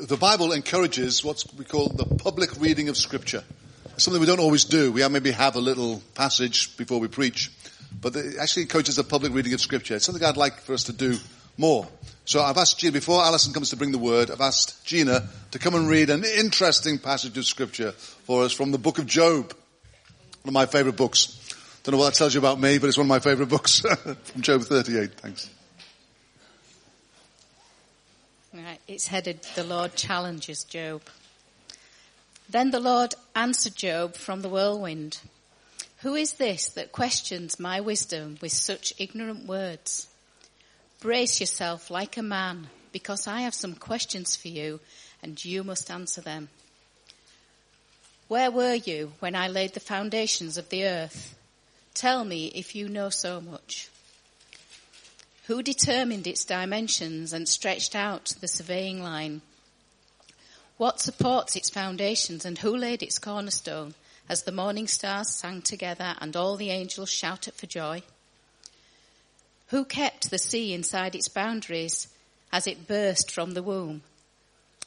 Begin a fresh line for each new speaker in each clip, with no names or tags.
the Bible encourages what we call the public reading of Scripture. Something we don't always do. We maybe have a little passage before we preach, but it actually encourages the public reading of Scripture. It's something I'd like for us to do more. So I've asked Gina, before Alison comes to bring the word, I've asked Gina to come and read an interesting passage of Scripture for us from the book of Job. One of my favourite books. Don't know what that tells you about me, but it's one of my favourite books from Job 38. Thanks.
Right, it's headed, The Lord Challenges Job. Then the Lord answered Job from the whirlwind. Who is this that questions my wisdom with such ignorant words? Brace yourself like a man, because I have some questions for you, and you must answer them. Where were you when I laid the foundations of the earth? Tell me if you know so much. Who determined its dimensions and stretched out the surveying line? What supports its foundations and who laid its cornerstone as the morning stars sang together and all the angels shouted for joy? Who kept the sea inside its boundaries as it burst from the womb?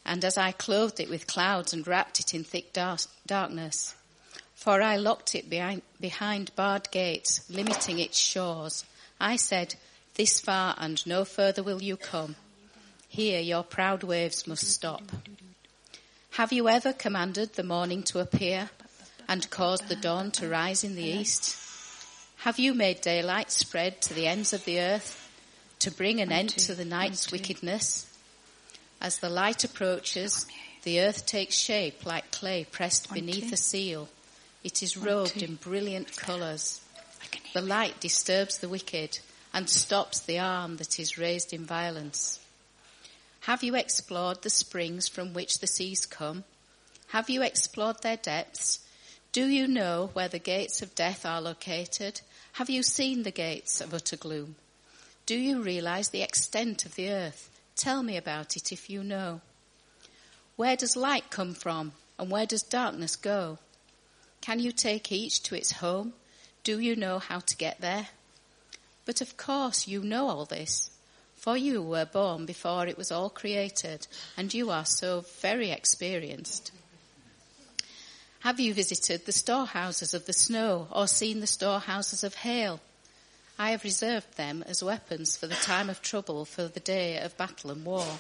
And as I clothed it with clouds and wrapped it in thick darkness? For I locked it behind, behind barred gates, limiting its shores. I said, this far and no further will you come. Here your proud waves must stop. Have you ever commanded the morning to appear and caused the dawn to rise in the east? Have you made daylight spread to the ends of the earth to bring an end to the night's wickedness? As the light approaches, the earth takes shape like clay pressed beneath a seal. It is robed in brilliant colours. The light disturbs the wicked and stops the arm that is raised in violence? Have you explored the springs from which the seas come? Have you explored their depths? Do you know where the gates of death are located? Have you seen the gates of utter gloom? Do you realize the extent of the earth? Tell me about it if you know. Where does light come from and where does darkness go? Can you take each to its home? Do you know how to get there? But of course you know all this, for you were born before it was all created, and you are so very experienced. Have you visited the storehouses of the snow or seen the storehouses of hail? I have reserved them as weapons for the time of trouble, for the day of battle and war.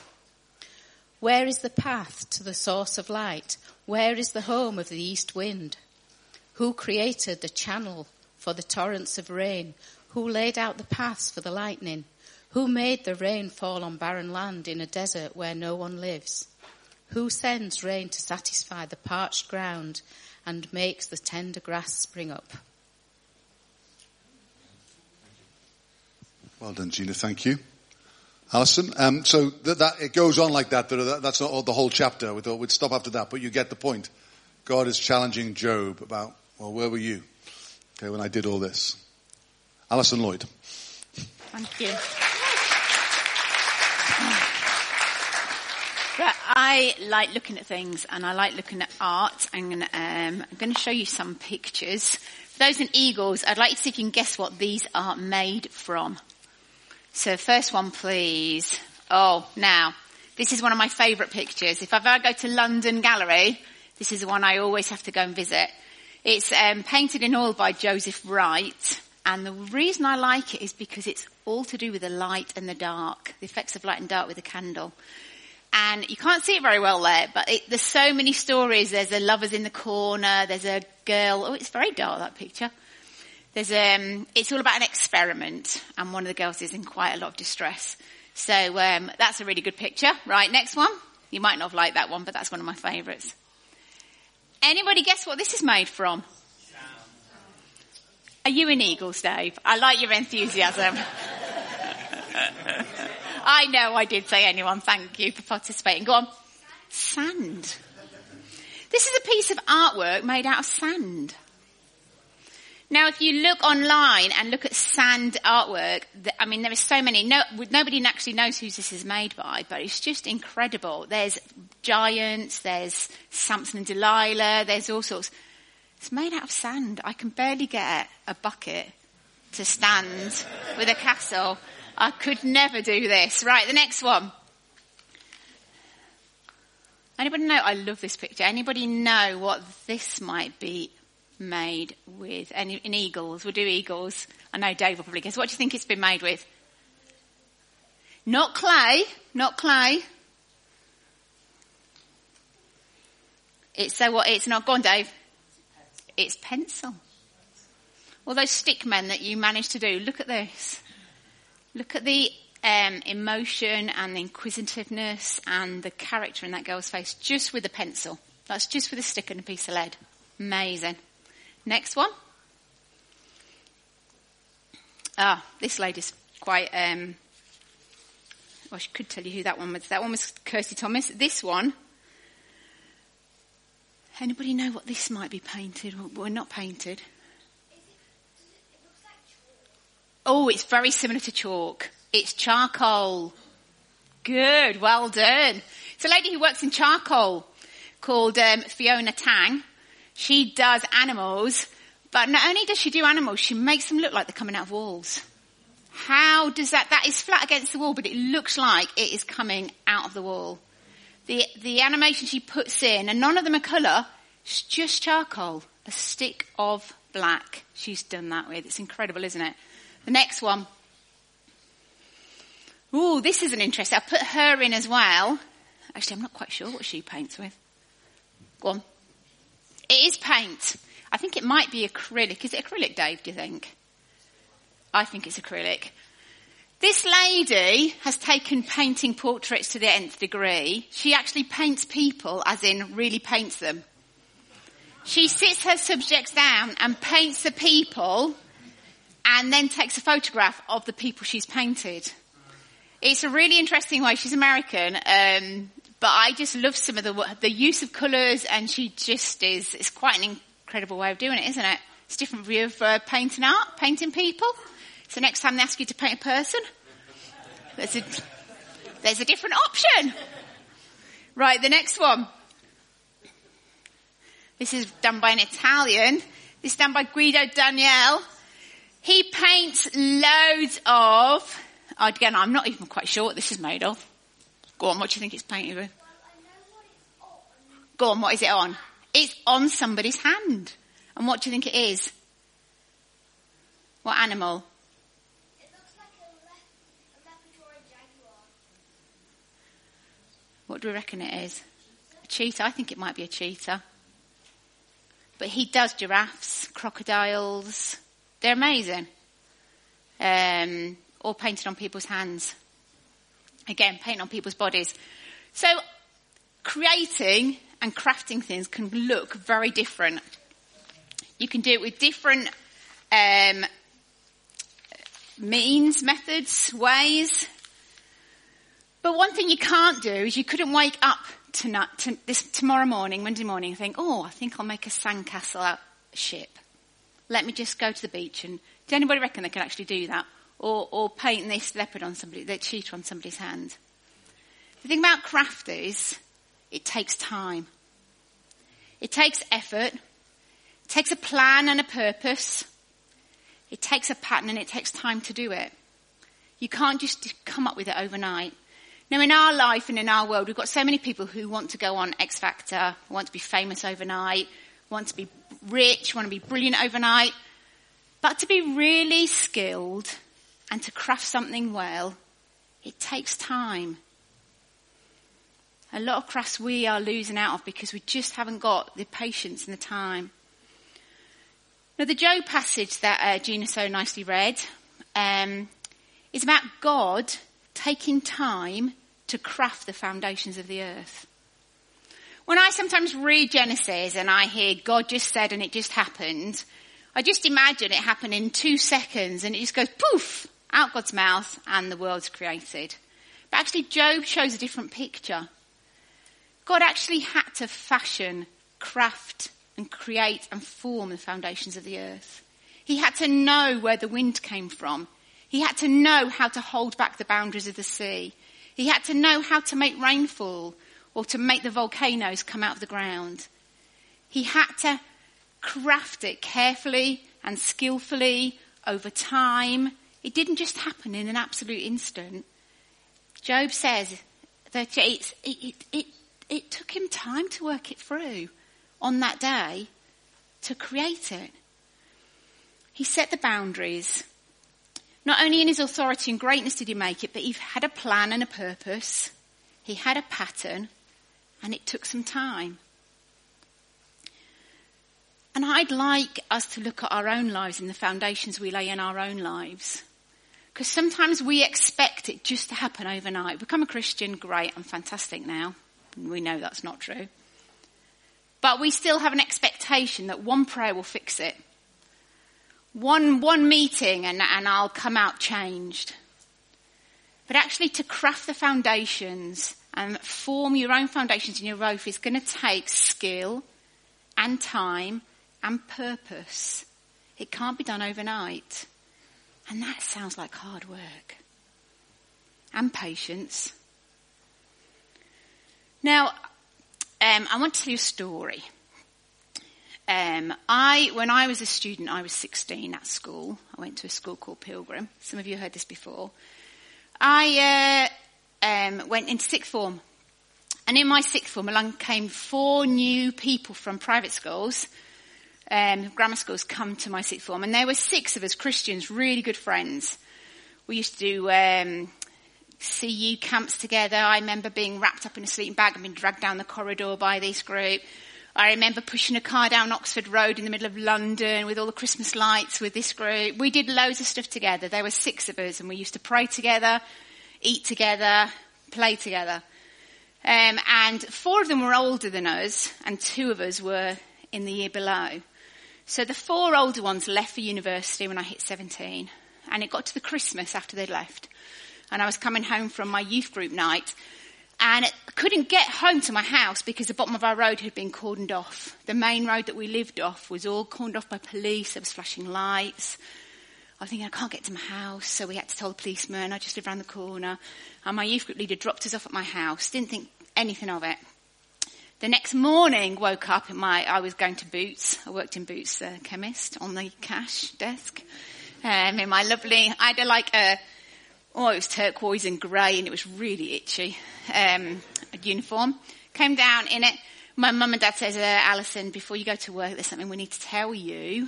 Where is the path to the source of light? Where is the home of the east wind? Who created the channel for the torrents of rain? Who laid out the paths for the lightning? Who made the rain fall on barren land in a desert where no one lives? Who sends rain to satisfy the parched ground and makes the tender grass spring up?
Well done, Gina. Thank you. Alison, um, so that, it goes on like that. That's not the whole chapter. We thought we'd stop after that, but you get the point. God is challenging Job about, well, where were you? Okay, when I did all this. Alison Lloyd.
Thank you. I like looking at things and I like looking at art um, I'm going to show you some pictures. For those in Eagles, I'd like to see if you can guess what these are made from. So first one please. Oh, now, this is one of my favourite pictures. If I ever go to London Gallery, this is the one I always have to go and visit. It's um, painted in oil by Joseph Wright and the reason I like it is because it's all to do with the light and the dark, the effects of light and dark with a candle. And you can't see it very well there, but it, there's so many stories. There's a lovers in the corner. There's a girl. Oh, it's very dark, that picture. There's um, it's all about an experiment and one of the girls is in quite a lot of distress. So, um, that's a really good picture. Right, next one. You might not have liked that one, but that's one of my favourites. Anybody guess what this is made from? Are you an Eagles, Dave? I like your enthusiasm. I know I did say anyone. Thank you for participating. Go on. Sand. This is a piece of artwork made out of sand. Now, if you look online and look at sand artwork, I mean, there are so many. No, nobody actually knows who this is made by, but it's just incredible. There's giants, there's Samson and Delilah, there's all sorts. It's made out of sand. I can barely get a bucket to stand with a castle. I could never do this. Right, the next one. Anybody know? I love this picture. Anybody know what this might be made with? Any, in eagles? We'll do eagles. I know Dave will probably guess. What do you think it's been made with? Not clay. Not clay. It's so what? It's not. Go on, Dave. It's pencil. All those stick men that you managed to do. Look at this. Look at the um, emotion and the inquisitiveness and the character in that girl's face just with a pencil. That's just with a stick and a piece of lead. Amazing. Next one. Ah, this lady's quite, um, well, I could tell you who that one was. That one was Kirsty Thomas. This one, anybody know what this might be painted? Well, not painted. Oh, it's very similar to chalk. It's charcoal. Good, well done. It's a lady who works in charcoal called um, Fiona Tang. She does animals, but not only does she do animals, she makes them look like they're coming out of walls. How does that, that is flat against the wall, but it looks like it is coming out of the wall. The, the animation she puts in, and none of them are colour, it's just charcoal. A stick of black she's done that with. It's incredible, isn't it? The next one. Ooh, this is an interesting. I put her in as well. Actually, I'm not quite sure what she paints with. Go on. It is paint. I think it might be acrylic. Is it acrylic, Dave, do you think? I think it's acrylic. This lady has taken painting portraits to the nth degree. She actually paints people, as in really paints them. She sits her subjects down and paints the people and then takes a photograph of the people she's painted. It's a really interesting way. She's American, um, but I just love some of the the use of colours, and she just is. It's quite an incredible way of doing it, isn't it? It's a different view of uh, painting art, painting people. So next time they ask you to paint a person, there's a there's a different option. Right, the next one. This is done by an Italian. This is done by Guido Daniele. He paints loads of oh, Again, I'm not even quite sure what this is made of. Go on, what do you think it's painted with? Go on, what is it on? It's on somebody's hand. And what do you think it is? What animal?
It looks like a, le- a leopard or a jaguar.
What do we reckon it is? A cheetah? I think it might be a cheetah. But he does giraffes, crocodiles. They're amazing. Um, all painted on people's hands. Again, paint on people's bodies. So creating and crafting things can look very different. You can do it with different um, means, methods, ways. But one thing you can't do is you couldn't wake up tonight, to this tomorrow morning, Monday morning, and think, "Oh, I think I'll make a sandcastle out ship. Let me just go to the beach." And do anybody reckon they can actually do that? or, or paint this leopard on somebody, the cheetah on somebody's hand. The thing about craft is, it takes time. It takes effort. It takes a plan and a purpose. It takes a pattern and it takes time to do it. You can't just come up with it overnight. Now in our life and in our world, we've got so many people who want to go on X Factor, want to be famous overnight, want to be rich, want to be brilliant overnight. But to be really skilled and to craft something well, it takes time. A lot of crafts we are losing out of because we just haven't got the patience and the time. Now, the Job passage that uh, Gina so nicely read um, is about God taking time to craft the foundations of the earth. When I sometimes read Genesis and I hear God just said and it just happened, I just imagine it happened in two seconds and it just goes poof out God's mouth and the world's created. But actually Job shows a different picture. God actually had to fashion, craft and create and form the foundations of the earth. He had to know where the wind came from. He had to know how to hold back the boundaries of the sea. He had to know how to make rainfall or to make the volcanoes come out of the ground. He had to craft it carefully and skillfully over time it didn't just happen in an absolute instant. Job says that it, it, it, it took him time to work it through on that day to create it. He set the boundaries. Not only in his authority and greatness did he make it, but he had a plan and a purpose. He had a pattern and it took some time. And I'd like us to look at our own lives and the foundations we lay in our own lives. Because sometimes we expect it just to happen overnight. Become a Christian, great, I'm fantastic now. We know that's not true. But we still have an expectation that one prayer will fix it. One, one meeting and, and I'll come out changed. But actually to craft the foundations and form your own foundations in your life is going to take skill and time and purpose. It can't be done overnight. And that sounds like hard work. And patience. Now, um, I want to tell you a story. Um, I, when I was a student, I was 16 at school. I went to a school called Pilgrim. Some of you heard this before. I uh, um, went into sixth form, and in my sixth form, along came four new people from private schools um, grammar schools come to my sixth form, and there were six of us Christians, really good friends. We used to do um, CU camps together. I remember being wrapped up in a sleeping bag and being dragged down the corridor by this group. I remember pushing a car down Oxford Road in the middle of London with all the Christmas lights with this group. We did loads of stuff together. There were six of us and we used to pray together, eat together, play together. Um, and four of them were older than us and two of us were in the year below. So the four older ones left for university when I hit 17 and it got to the Christmas after they'd left and I was coming home from my youth group night and I couldn't get home to my house because the bottom of our road had been cordoned off. The main road that we lived off was all cordoned off by police. There was flashing lights. I was thinking, I can't get to my house, so we had to tell the policeman. I just live around the corner. And my youth group leader dropped us off at my house. Didn't think anything of it. The next morning, woke up my, I was going to Boots. I worked in Boots uh, chemist on the cash desk. Um, in my lovely, I had a, like a, oh, it was turquoise and grey and it was really itchy, um, a uniform. Came down in it. My mum and dad says, uh, Alison, before you go to work, there's something we need to tell you.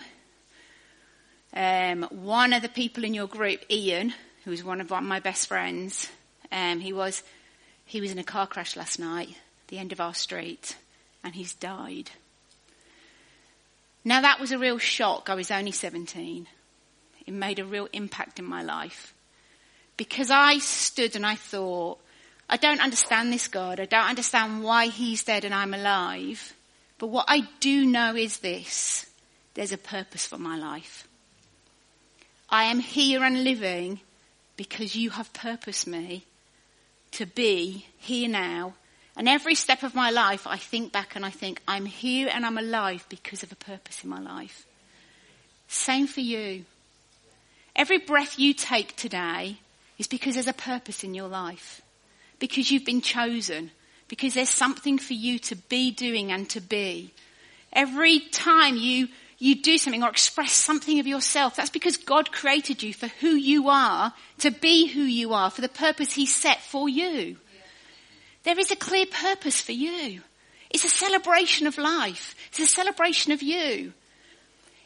Um, one of the people in your group, Ian, who was one of my best friends, um, he was, he was in a car crash last night the end of our street, and he's died. Now that was a real shock. I was only 17. It made a real impact in my life. Because I stood and I thought, I don't understand this God. I don't understand why he's dead and I'm alive. But what I do know is this. There's a purpose for my life. I am here and living because you have purposed me to be here now and every step of my life, I think back and I think, I'm here and I'm alive because of a purpose in my life. Same for you. Every breath you take today is because there's a purpose in your life. Because you've been chosen. Because there's something for you to be doing and to be. Every time you, you do something or express something of yourself, that's because God created you for who you are, to be who you are, for the purpose He set for you. There is a clear purpose for you. It's a celebration of life. It's a celebration of you.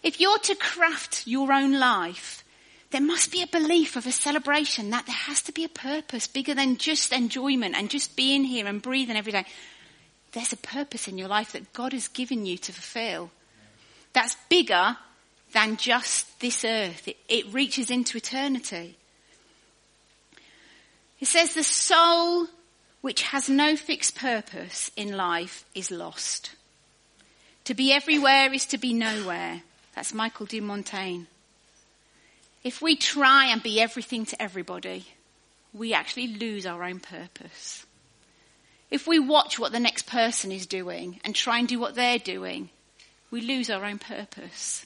If you're to craft your own life, there must be a belief of a celebration that there has to be a purpose bigger than just enjoyment and just being here and breathing every day. There's a purpose in your life that God has given you to fulfill. That's bigger than just this earth. It, it reaches into eternity. It says the soul which has no fixed purpose in life is lost. To be everywhere is to be nowhere. That's Michael de Montaigne. If we try and be everything to everybody, we actually lose our own purpose. If we watch what the next person is doing and try and do what they're doing, we lose our own purpose.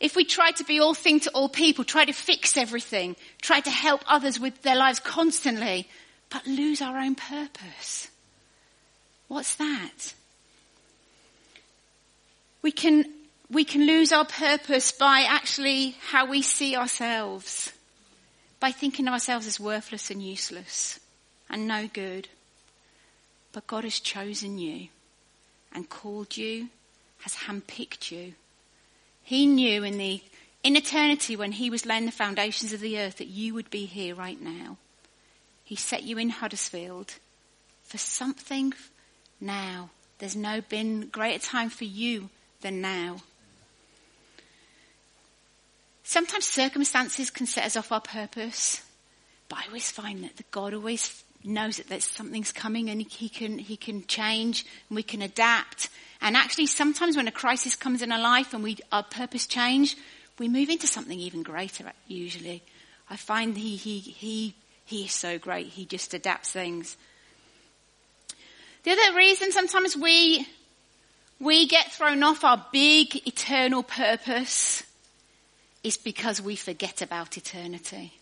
If we try to be all thing to all people, try to fix everything, try to help others with their lives constantly, but lose our own purpose. What's that? We can, we can lose our purpose by actually how we see ourselves, by thinking of ourselves as worthless and useless and no good. But God has chosen you and called you, has handpicked you. He knew in the in eternity when he was laying the foundations of the earth that you would be here right now. He set you in Huddersfield for something now. There's no been greater time for you than now. Sometimes circumstances can set us off our purpose, but I always find that the God always knows that there's something's coming and he can, he can change and we can adapt. And actually sometimes when a crisis comes in our life and we, our purpose change, we move into something even greater usually. I find he, he, he, he is so great. He just adapts things. The other reason sometimes we, we get thrown off our big eternal purpose is because we forget about eternity.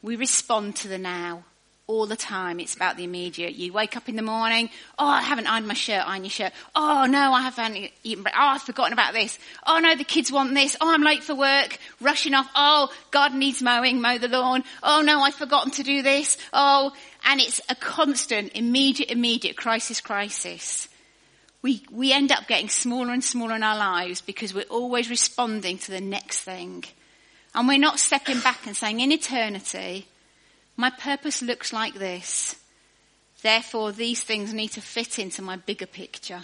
We respond to the now all the time. It's about the immediate. You wake up in the morning, oh, I haven't ironed my shirt, iron your shirt. Oh no, I haven't eaten. Oh, I've forgotten about this. Oh no, the kids want this. Oh, I'm late for work, rushing off. Oh, God needs mowing, mow the lawn. Oh no, I've forgotten to do this. Oh, and it's a constant, immediate, immediate crisis, crisis. We, we end up getting smaller and smaller in our lives because we're always responding to the next thing. And we're not stepping back and saying, in eternity, my purpose looks like this. Therefore, these things need to fit into my bigger picture.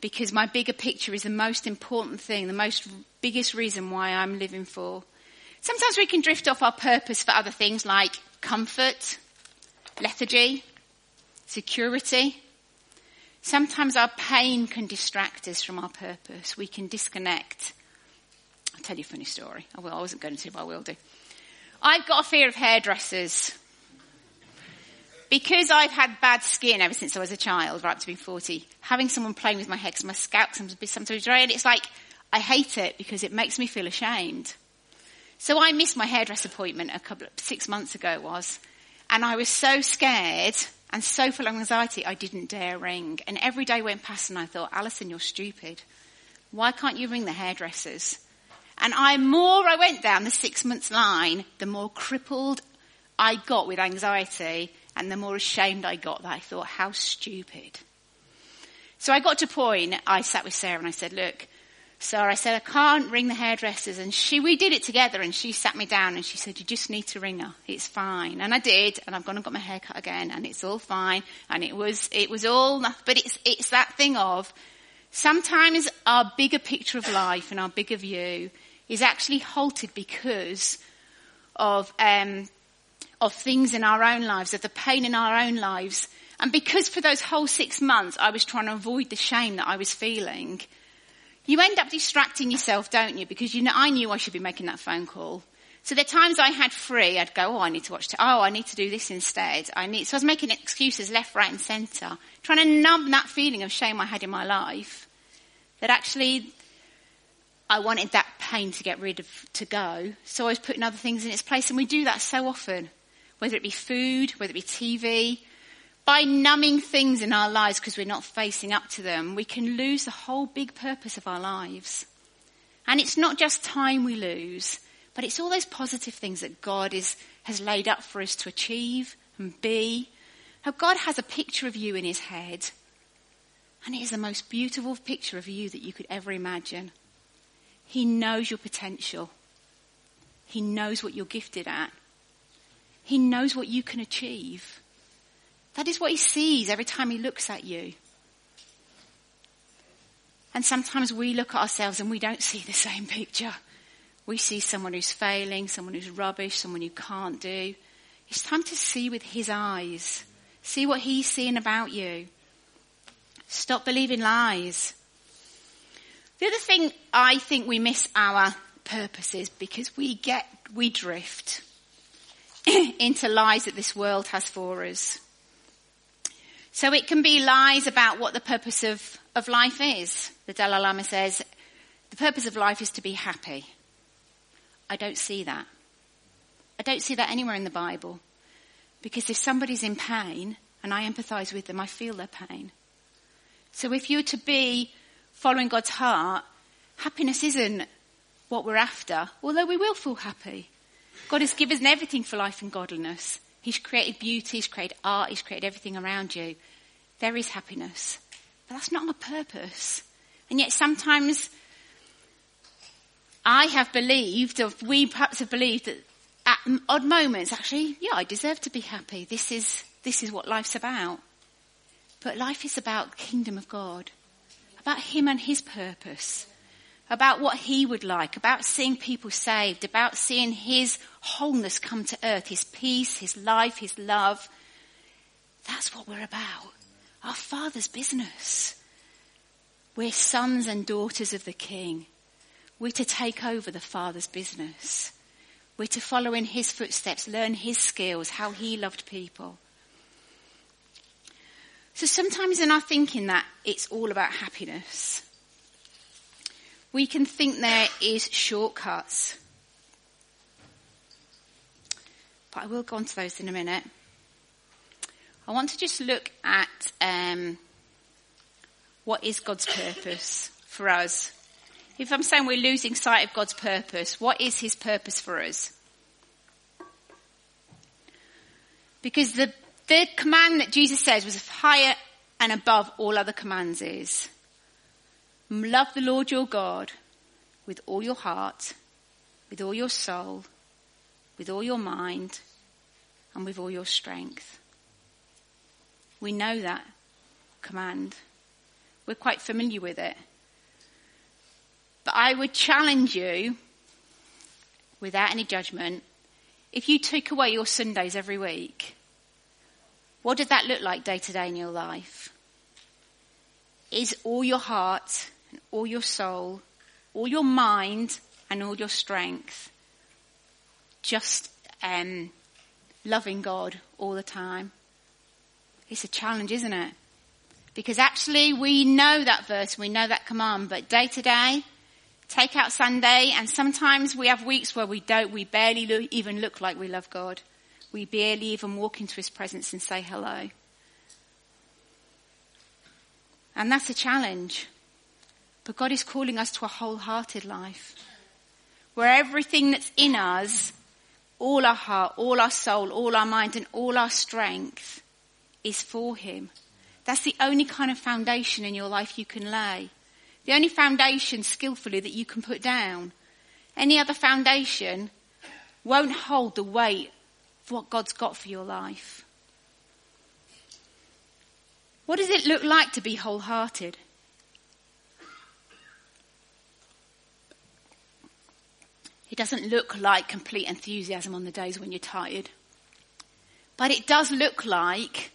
Because my bigger picture is the most important thing, the most biggest reason why I'm living for. Sometimes we can drift off our purpose for other things like comfort, lethargy, security. Sometimes our pain can distract us from our purpose. We can disconnect. I'll tell you a funny story. I, will, I wasn't going to, but I will do. I've got a fear of hairdressers. Because I've had bad skin ever since I was a child, right up to being 40, having someone playing with my hair because my scalp sometimes, dry, and it's like, I hate it because it makes me feel ashamed. So I missed my hairdress appointment a couple of, six months ago it was, and I was so scared and so full of anxiety I didn't dare ring. And every day went past and I thought, Alison, you're stupid. Why can't you ring the hairdressers? And I more I went down the six months line, the more crippled I got with anxiety and the more ashamed I got that I thought, how stupid. So I got to a point, I sat with Sarah and I said, look, Sarah, I said, I can't ring the hairdressers. And she, we did it together and she sat me down and she said, you just need to ring her. It's fine. And I did and I've gone and got my hair cut again and it's all fine. And it was, it was all, but it's, it's that thing of sometimes our bigger picture of life and our bigger view is actually halted because of, um, of things in our own lives, of the pain in our own lives. And because for those whole six months I was trying to avoid the shame that I was feeling, you end up distracting yourself, don't you? Because you know, I knew I should be making that phone call. So the times I had free, I'd go, oh, I need to watch, t- oh, I need to do this instead. I need, so I was making excuses left, right and centre, trying to numb that feeling of shame I had in my life. That actually I wanted that pain to get rid of, to go. So I was putting other things in its place and we do that so often. Whether it be food, whether it be TV. By numbing things in our lives because we're not facing up to them, we can lose the whole big purpose of our lives. And it's not just time we lose, but it's all those positive things that God is, has laid up for us to achieve and be. How God has a picture of you in his head. And it is the most beautiful picture of you that you could ever imagine. He knows your potential. He knows what you're gifted at. He knows what you can achieve. That is what he sees every time he looks at you. And sometimes we look at ourselves and we don't see the same picture. We see someone who's failing, someone who's rubbish, someone who can't do. It's time to see with his eyes. See what he's seeing about you. Stop believing lies. The other thing I think we miss our purposes because we get, we drift into lies that this world has for us. So it can be lies about what the purpose of, of life is. The Dalai Lama says, the purpose of life is to be happy. I don't see that. I don't see that anywhere in the Bible. Because if somebody's in pain and I empathize with them, I feel their pain. So if you're to be following God's heart, happiness isn't what we're after, although we will feel happy. God has given us everything for life and godliness. He's created beauty, He's created art, He's created everything around you. There is happiness. But that's not my purpose. And yet sometimes I have believed, or we perhaps have believed that at odd moments, actually, yeah, I deserve to be happy. This is, this is what life's about. But life is about the kingdom of God, about Him and His purpose, about what He would like, about seeing people saved, about seeing His wholeness come to earth, His peace, His life, His love. That's what we're about. Our Father's business. We're sons and daughters of the King. We're to take over the Father's business. We're to follow in His footsteps, learn His skills, how He loved people. So sometimes in our thinking that it's all about happiness, we can think there is shortcuts. But I will go on to those in a minute. I want to just look at um, what is God's purpose for us. If I'm saying we're losing sight of God's purpose, what is His purpose for us? Because the, the command that Jesus says was higher and above all other commands is love the Lord your God with all your heart, with all your soul, with all your mind, and with all your strength. We know that command. We're quite familiar with it. But I would challenge you, without any judgment, if you took away your Sundays every week, what did that look like day to day in your life? Is all your heart all your soul, all your mind and all your strength just um, loving God all the time? It's a challenge, isn't it? Because actually we know that verse, we know that command, but day to day, take out Sunday, and sometimes we have weeks where we don't, we barely even look like we love God. We barely even walk into His presence and say hello. And that's a challenge. But God is calling us to a wholehearted life. Where everything that's in us, all our heart, all our soul, all our mind and all our strength is for Him. That's the only kind of foundation in your life you can lay. The only foundation skillfully that you can put down. Any other foundation won't hold the weight of what God's got for your life. What does it look like to be wholehearted? It doesn't look like complete enthusiasm on the days when you're tired. But it does look like,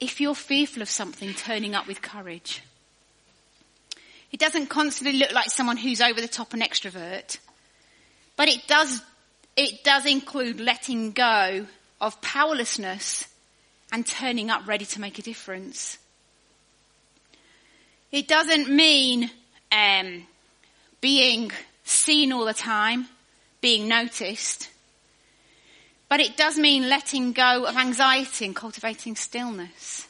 if you're fearful of something, turning up with courage. It doesn't constantly look like someone who's over the top and extrovert. But it does, it does include letting go of powerlessness and turning up ready to make a difference. It doesn't mean um, being seen all the time, being noticed. But it does mean letting go of anxiety and cultivating stillness.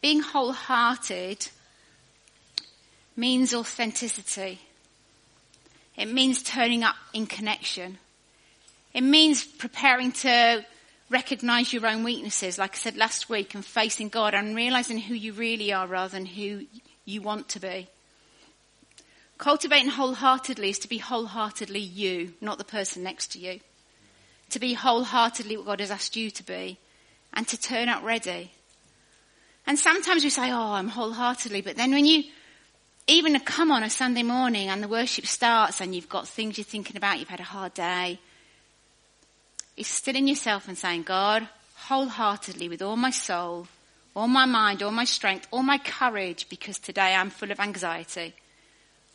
Being wholehearted means authenticity. It means turning up in connection. It means preparing to recognize your own weaknesses, like I said last week, and facing God and realizing who you really are rather than who you want to be. Cultivating wholeheartedly is to be wholeheartedly you, not the person next to you. To be wholeheartedly what God has asked you to be and to turn up ready. And sometimes we say, oh, I'm wholeheartedly, but then when you even come on a Sunday morning and the worship starts and you've got things you're thinking about, you've had a hard day, it's still in yourself and saying, God, wholeheartedly with all my soul, all my mind, all my strength, all my courage, because today I'm full of anxiety.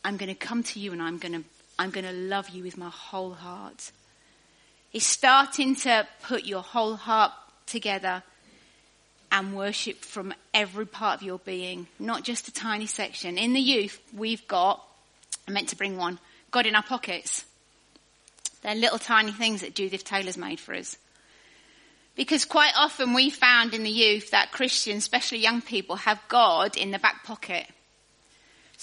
I'm going to come to you and I'm going to, I'm going to love you with my whole heart. It's starting to put your whole heart together and worship from every part of your being, not just a tiny section. In the youth, we've got, I meant to bring one, God in our pockets. They're little tiny things that Judith Taylor's made for us. Because quite often we found in the youth that Christians, especially young people, have God in the back pocket.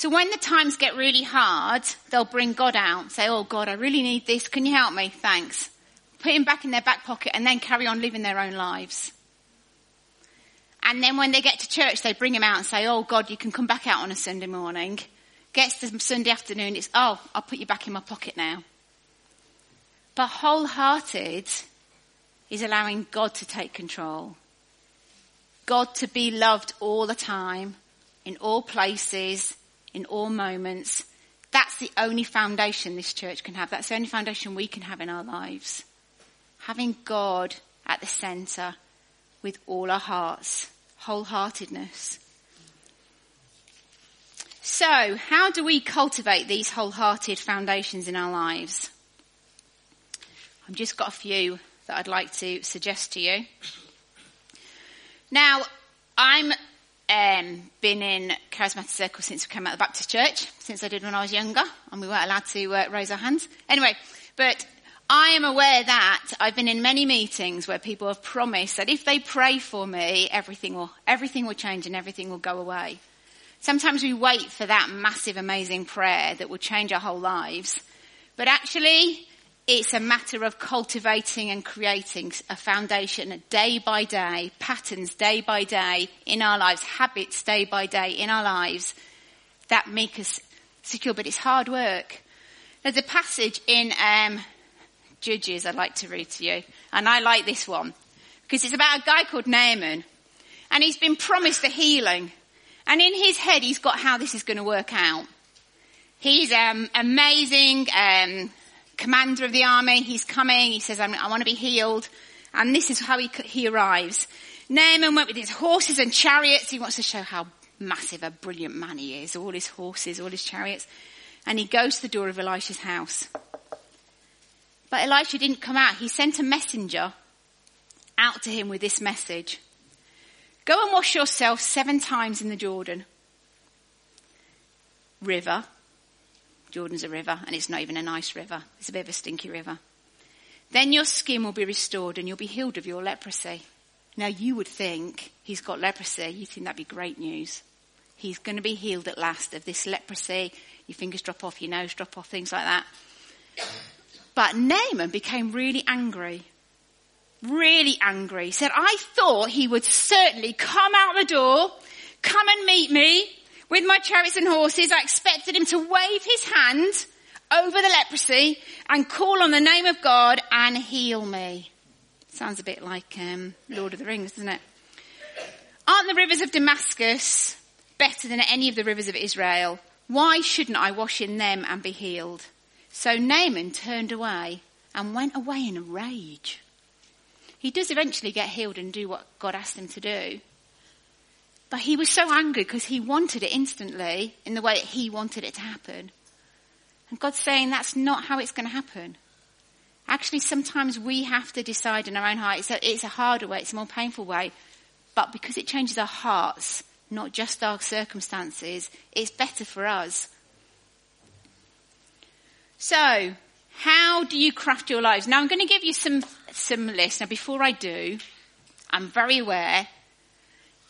So when the times get really hard, they'll bring God out, say, oh God, I really need this. Can you help me? Thanks. put him back in their back pocket and then carry on living their own lives. And then when they get to church, they bring him out and say, oh God, you can come back out on a Sunday morning. Gets to Sunday afternoon, it's, oh, I'll put you back in my pocket now. But wholehearted is allowing God to take control. God to be loved all the time, in all places, in all moments. That's the only foundation this church can have. That's the only foundation we can have in our lives. Having God at the centre with all our hearts, wholeheartedness. So, how do we cultivate these wholehearted foundations in our lives? I've just got a few that I'd like to suggest to you. Now, I'm um, been in charismatic circles since we came out of the Baptist church, since I did when I was younger, and we weren't allowed to uh, raise our hands. Anyway, but I am aware that I've been in many meetings where people have promised that if they pray for me, everything will everything will change and everything will go away. Sometimes we wait for that massive, amazing prayer that will change our whole lives, but actually, it's a matter of cultivating and creating a foundation day by day, patterns day by day in our lives, habits day by day in our lives that make us secure. But it's hard work. There's a passage in um, Judges I'd like to read to you, and I like this one because it's about a guy called Naaman, and he's been promised a healing, and in his head he's got how this is going to work out. He's um, amazing. Um, commander of the army. He's coming. He says, I want to be healed. And this is how he, he arrives. Naaman went with his horses and chariots. He wants to show how massive a brilliant man he is. All his horses, all his chariots. And he goes to the door of Elisha's house. But Elisha didn't come out. He sent a messenger out to him with this message. Go and wash yourself seven times in the Jordan River Jordan's a river, and it's not even a nice river. It's a bit of a stinky river. Then your skin will be restored and you'll be healed of your leprosy. Now you would think he's got leprosy. You think that'd be great news. He's going to be healed at last of this leprosy. Your fingers drop off, your nose drop off, things like that. But Naaman became really angry. Really angry. He said, I thought he would certainly come out the door, come and meet me, with my chariots and horses, I expected him to wave his hand over the leprosy and call on the name of God and heal me. Sounds a bit like um, Lord of the Rings, doesn't it? Aren't the rivers of Damascus better than any of the rivers of Israel? Why shouldn't I wash in them and be healed? So Naaman turned away and went away in a rage. He does eventually get healed and do what God asked him to do. But he was so angry because he wanted it instantly in the way that he wanted it to happen. And God's saying that's not how it's going to happen. Actually, sometimes we have to decide in our own heart. It's a, it's a harder way, it's a more painful way. But because it changes our hearts, not just our circumstances, it's better for us. So, how do you craft your lives? Now, I'm going to give you some, some lists. Now, before I do, I'm very aware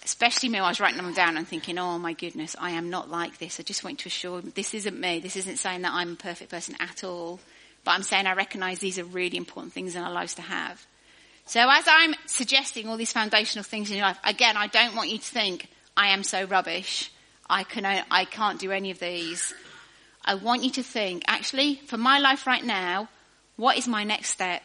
especially me, I was writing them down and thinking, oh my goodness, I am not like this. I just want to assure this isn't me. This isn't saying that I'm a perfect person at all. But I'm saying I recognize these are really important things in our lives to have. So as I'm suggesting all these foundational things in your life, again, I don't want you to think, I am so rubbish. I can, uh, I can't do any of these. I want you to think, actually, for my life right now, what is my next step?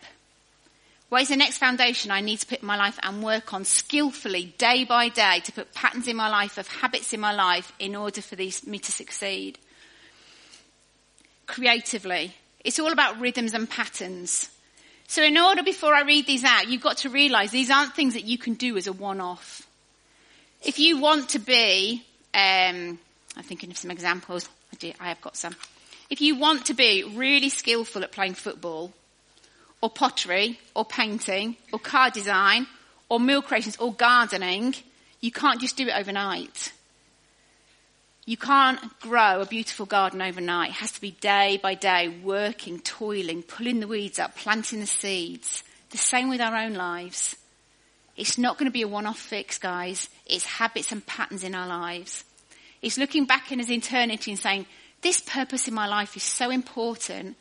What is the next foundation I need to put in my life and work on skillfully day by day to put patterns in my life of habits in my life in order for these, me to succeed? Creatively. It's all about rhythms and patterns. So in order before I read these out, you've got to realize these aren't things that you can do as a one-off. If you want to be, um, I'm thinking of some examples. I, do, I have got some. If you want to be really skillful at playing football, or pottery or painting or car design or meal creations or gardening, you can't just do it overnight. You can't grow a beautiful garden overnight. It has to be day by day, working, toiling, pulling the weeds up, planting the seeds. The same with our own lives. It's not going to be a one-off fix, guys. It's habits and patterns in our lives. It's looking back in his eternity and saying, this purpose in my life is so important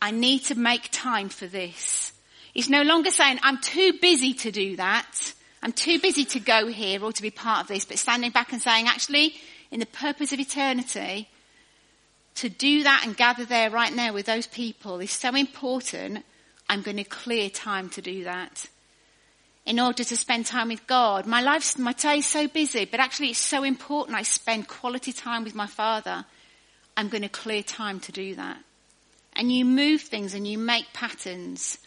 I need to make time for this. He's no longer saying, I'm too busy to do that. I'm too busy to go here or to be part of this, but standing back and saying, actually, in the purpose of eternity, to do that and gather there right now with those people is so important. I'm going to clear time to do that. In order to spend time with God. My life's, my day is so busy, but actually it's so important I spend quality time with my Father. I'm going to clear time to do that. And you move things and you make patterns.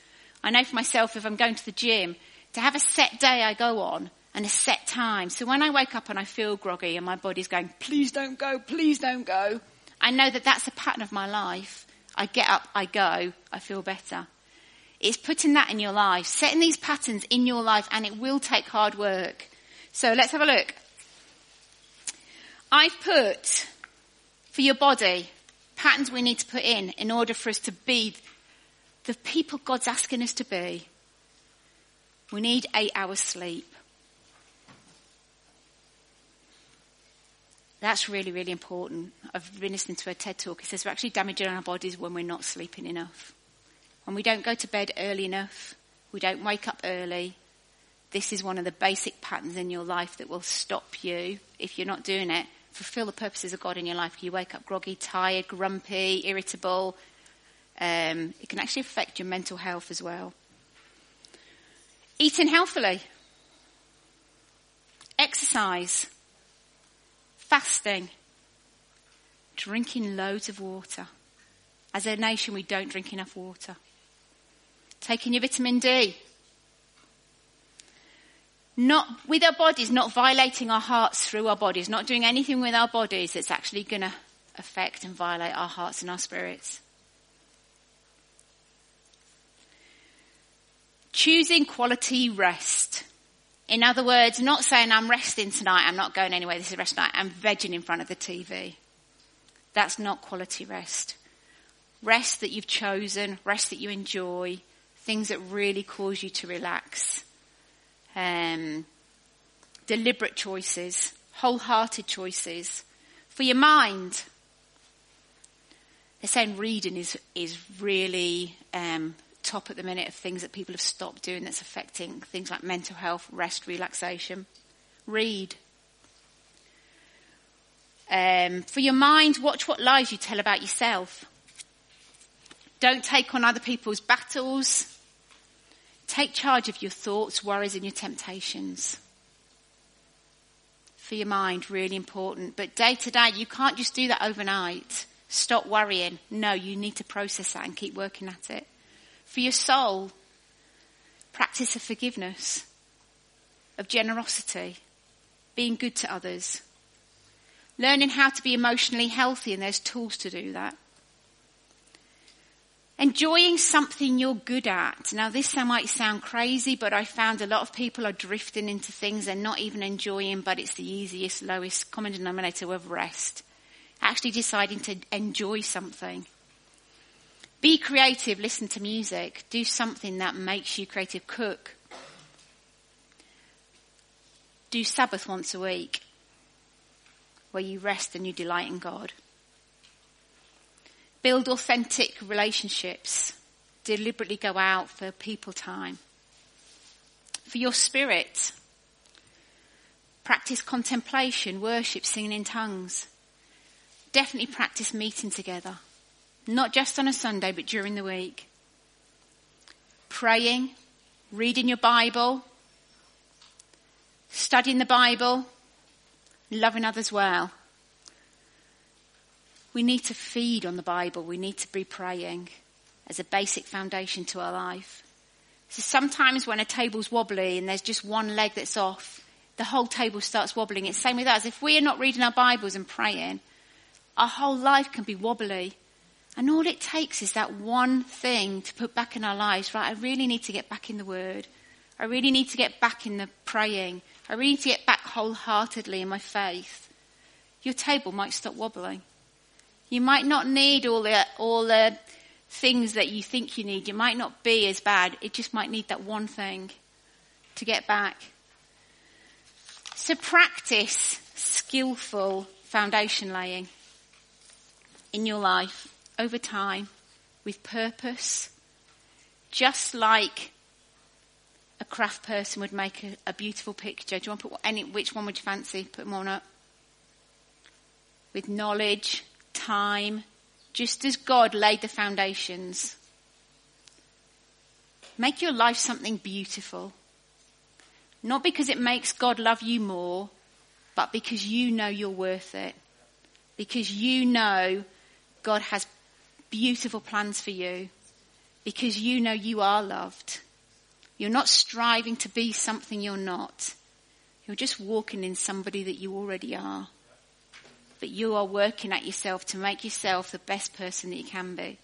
I know for myself, if I'm going to the gym, to have a set day I go on and a set time. So when I wake up and I feel groggy and my body's going, please don't go, please don't go, I know that that's a pattern of my life. I get up, I go, I feel better. It's putting that in your life, setting these patterns in your life, and it will take hard work. So let's have a look. I've put for your body patterns we need to put in in order for us to be the people God's asking us to be. We need eight hours sleep. That's really, really important. I've been listening to a TED talk. It says we're actually damaging our bodies when we're not sleeping enough. When we don't go to bed early enough, we don't wake up early. This is one of the basic patterns in your life that will stop you, if you're not doing it, fulfill the purposes of God in your life. You wake up groggy, tired, grumpy, irritable. Um, it can actually affect your mental health as well. Eating healthily. Exercise. Fasting. Drinking loads of water. As a nation, we don't drink enough water. Taking your vitamin D. Not with our bodies, not violating our hearts through our bodies, not doing anything with our bodies that's actually going to affect and violate our hearts and our spirits. Choosing quality rest. In other words, not saying I'm resting tonight, I'm not going anywhere, this is rest night, I'm vegging in front of the TV. That's not quality rest. Rest that you've chosen, rest that you enjoy, things that really cause you to relax. Um, deliberate choices, wholehearted choices. For your mind, they're saying reading is, is really um, top at the minute of things that people have stopped doing that's affecting things like mental health, rest, relaxation. Read. Um, for your mind, watch what lies you tell about yourself. Don't take on other people's battles. Take charge of your thoughts, worries, and your temptations. For your mind, really important. But day to day, you can't just do that overnight. Stop worrying. No, you need to process that and keep working at it. For your soul, practice of forgiveness, of generosity, being good to others, learning how to be emotionally healthy, and there's tools to do that. Enjoying something you're good at. Now this might sound crazy, but I found a lot of people are drifting into things they're not even enjoying, but it's the easiest, lowest common denominator of rest. Actually deciding to enjoy something. Be creative, listen to music, do something that makes you creative, cook. Do Sabbath once a week where you rest and you delight in God. Build authentic relationships. Deliberately go out for people time. For your spirit, practice contemplation, worship, singing in tongues. Definitely practice meeting together. Not just on a Sunday, but during the week. Praying, reading your Bible, studying the Bible, loving others well. We need to feed on the Bible. We need to be praying as a basic foundation to our life. So sometimes when a table's wobbly and there's just one leg that's off, the whole table starts wobbling. It's the same with us. If we are not reading our Bibles and praying, our whole life can be wobbly. And all it takes is that one thing to put back in our lives, right? I really need to get back in the Word. I really need to get back in the praying. I really need to get back wholeheartedly in my faith. Your table might stop wobbling. You might not need all the, all the things that you think you need. You might not be as bad. It just might need that one thing to get back. So practice skillful foundation laying in your life over time with purpose. Just like a craft person would make a, a beautiful picture. Do you want to put any, which one would you fancy? Put on up. With knowledge, time, just as God laid the foundations. Make your life something beautiful. Not because it makes God love you more, but because you know you're worth it. Because you know God has beautiful plans for you. Because you know you are loved. You're not striving to be something you're not. You're just walking in somebody that you already are. But you are working at yourself to make yourself the best person that you can be.